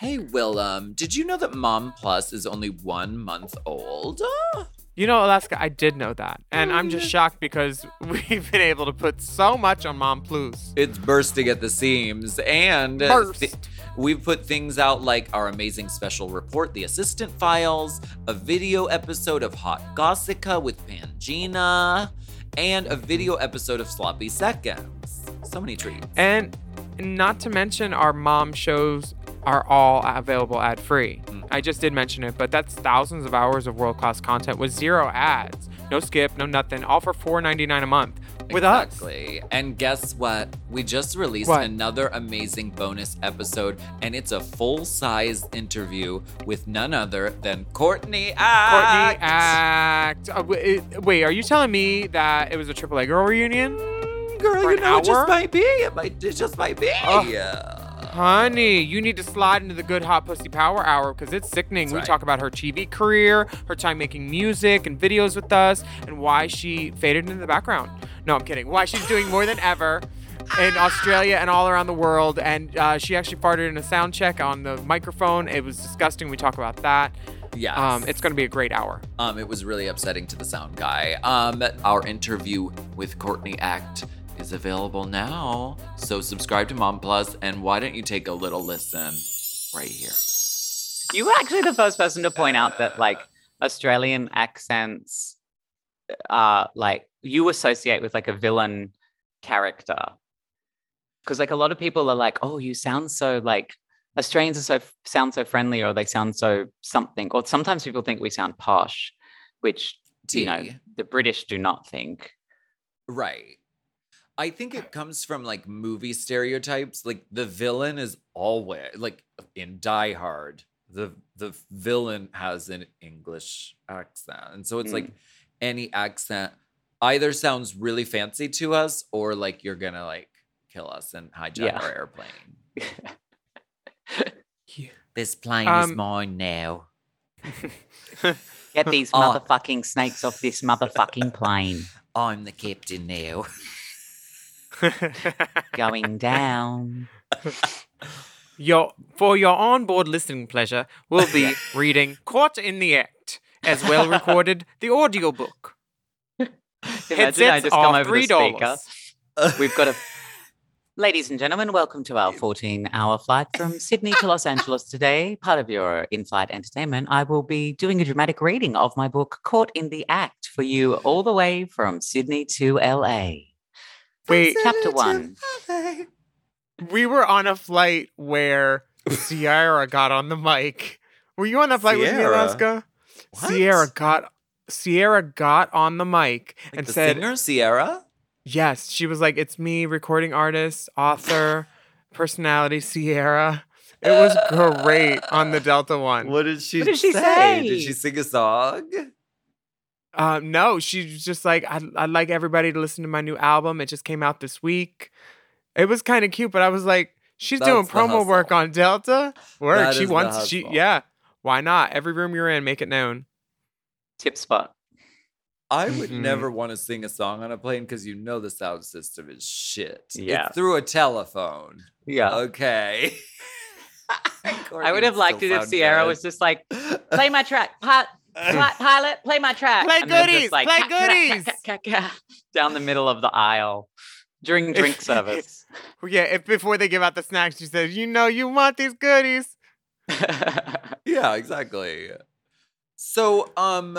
Hey, Willam, did you know that Mom Plus is only one month old? You know, Alaska, I did know that. And I'm just mm. shocked because we've been able to put so much on Mom Plus. It's bursting at the seams. And Burst. th- we've put things out like our amazing special report, The Assistant Files, a video episode of Hot Gossica with Pangina, and a video episode of Sloppy Seconds. So many treats. And not to mention, our mom shows are all available ad free. Mm. I just did mention it, but that's thousands of hours of world class content with zero ads. No skip, no nothing, all for $4.99 a month with us. exactly. And guess what? We just released What? another amazing bonus episode, and it's a full size interview with none other than Courtney Courtney Act. Act. Uh, wait, are you telling me that it was a AAA girl reunion? Girl, you know, it just might be. It might. It just might be. Ugh. Yeah. Honey, you need to slide into the Good Hot Pussy Power Hour because it's sickening. That's we right. talk about her TV career, her time making music and videos with us, and why she faded into the background. No, I'm kidding. Why she's doing more than ever in Australia and all around the world. And uh, she actually farted in a sound check on the microphone. It was disgusting. We talk about that. Yes. Um, it's going to be a great hour. Um, it was really upsetting to the sound guy. Um, our interview with Courtney Act is available now. So subscribe to Mom Plus, and why don't you take a little listen right here? You were actually the first person to point out that like Australian accents are like you associate with like a villain character. Cuz like a lot of people are like, "Oh, you sound so like Australians are so sound so friendly or they sound so something." Or sometimes people think we sound posh, which you know, the British do not think. Right. I think it comes from like movie stereotypes. Like the villain is always like in Die Hard, the the villain has an English accent. And so it's like any accent either sounds really fancy to us or like you're gonna like kill us and hijack Yeah. our airplane. This plane Um, is mine now. Get these Oh. motherfucking snakes off this motherfucking plane. I'm the captain now. Going down. your for your onboard listening pleasure, we'll be reading Caught in the Act, as well recorded the audiobook. Imagine I Headsets just come over three the speaker. We've got a. Ladies and gentlemen, welcome to our 14 hour flight from Sydney to Los Angeles today. Part of your in flight entertainment, I will be doing a dramatic reading of my book, Caught in the Act, for you all the way from Sydney to LA. Wait, Chapter one. we were on a flight where Ciara got on the mic. Were you on that flight with me, Ciara? Alaska? What? Ciara got Ciara got on the mic Like and the said, singer Ciara? "Yes." She was like, "It's me, recording artist, author, personality, Ciara." It was great on the Delta one. What did she, What did she say? say? Did she sing a song? Uh, no, she's just like, I'd, I'd like everybody to listen to my new album. It just came out this week. It was kind of cute, but I was like, she's doing That's the promo work on Delta. Work. That she wants, she, yeah. Why not? Every room you're in, make it known. Tip spot. I would Mhm. never want to sing a song on a plane because you know the sound system is shit. Yeah. It's through a telephone. Yeah. Okay. I would have liked it if Ciara was just like, play my track. Pot, Pli- pilot, play my track. Play And they're goodies, play "Ca- ca- ca- goodies." ca- ca- ca," Down the middle of the aisle during drink service. Yeah, if before they give out the snacks, she says, you know, you want these goodies. Yeah, exactly. So, um,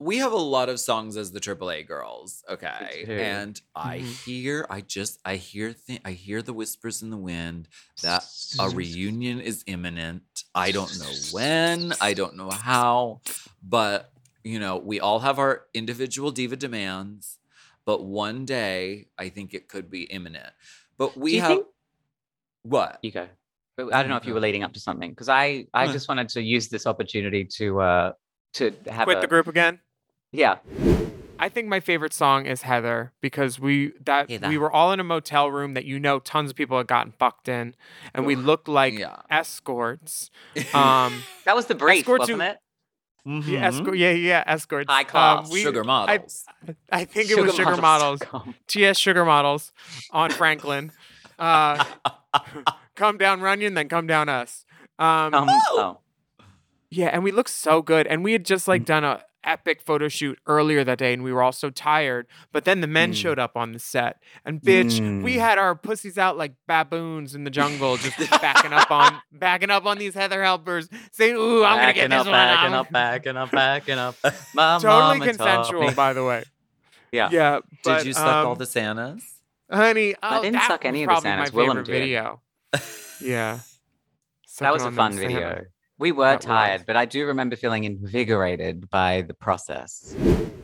we have a lot of songs as the AAA girls, okay? And I Mhm. hear, I just, I hear, th- I hear the whispers in the wind that a reunion is imminent. I don't know when, I don't know how, but you know, we all have our individual diva demands, but one day I think it could be imminent. But we Do you have think- what? you go. I don't know if you were leading up to something because I, I just wanted to use this opportunity to uh to have Quit a, the group again. Yeah, I think my favorite song is Heather because we that Heather. we were all in a motel room that you know tons of people had gotten fucked in, and we looked like Yeah. escorts. Um, that was the brief, Escort wasn't to- it? yeah, escort, yeah, yeah, escorts. High Um, we- Sugar models. I think it was Sugar Models. Sugarmodels.com. TS Sugar Models on Franklin. Uh, come down Runyon, then come down us. Um, Um, Oh. Yeah, and we looked so good, and we had just Mm. like done a epic photo shoot earlier that day, and we were all so tired. But then the men Mm. showed up on the set, and bitch, we Mm. had our pussies out like baboons in the jungle, just backing up on backing up on these Heather helpers, saying, "Ooh, I'm gonna get this up, one." backing I'm-" up, backing up, backing up. My Totally mama consensual, by the way. Yeah. Yeah. But, Did you suck all um, the Santas? Honey, oh, didn't that suck was any of the Santas. my Willam favorite did. video. Yeah. That was a fun video. Santas. We were That was. tired, but I do remember feeling invigorated by the process.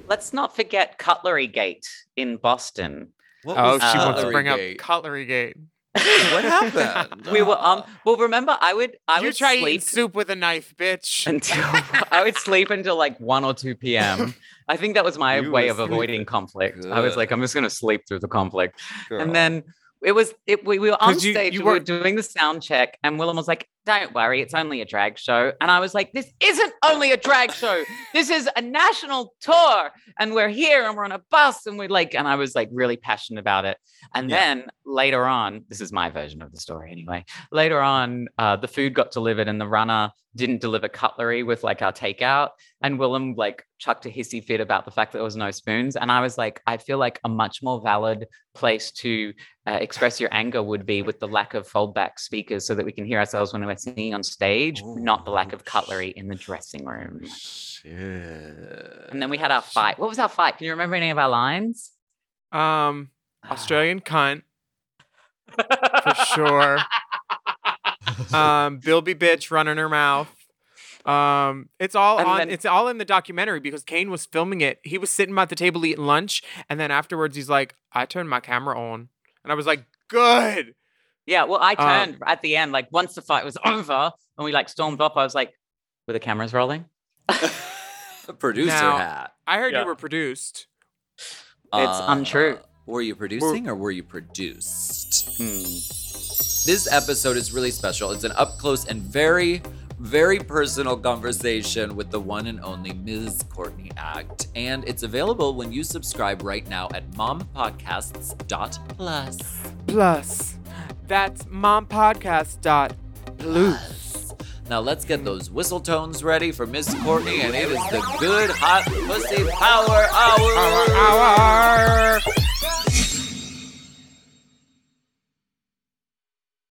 Let's not forget Cutlery Gate in Boston. What Oh, was she wants to Cutlery bring up Cutlery Gate. What happened? we were um. Well, remember, I would I you would try eating sleep soup with a knife, bitch. until I would sleep until like one or two p.m. I think that was my You way were of avoiding sleeping. conflict. I was like, I'm just gonna sleep through the conflict. Girl. And then it was it we, we were on 'Cause you- stage, you we were were- doing the sound check, and Willam was like, Don't worry, it's only a drag show. And I was like, This isn't only a drag show. This is a national tour. And we're here and we're on a bus and we're like, and I was like really passionate about it. And Yeah. then later on, this is my version of the story anyway. Later on, uh, the food got delivered and the runner didn't deliver cutlery with like our takeout. And Willam like chucked a hissy fit about the fact that there was no spoons. And I was like, I feel like a much more valid place to uh, express your anger would be with the lack of foldback speakers so that we can hear ourselves when we're singing on stage, not the lack of cutlery in the dressing room. Shit. And then we had our fight. What was our fight? Can you remember any of our lines? Um, Australian cunt for sure. Um, Bilby bitch running her mouth. Um, it's all And on. then- it's all in the documentary because Kane was filming it. He was sitting at the table eating lunch, and then afterwards he's like, "I turned my camera on," and I was like, "Good." Yeah, well, I Um, turned at the end, like once the fight was over and we like stormed off, I was like, were the cameras rolling? Producer Now- hat. I heard Yeah. you were produced. It's untrue. Uh, Were you producing or were you produced? Hmm. This episode is really special. It's an up close and very, very personal conversation with the one and only Ms. Courtney Act. And it's available when you subscribe right now at mompodcasts.plus. Plus, that's mompodcast.plus. Now let's get those whistle tones ready for Miss Courtney, and it is the good hot pussy power hour. Hour, hour.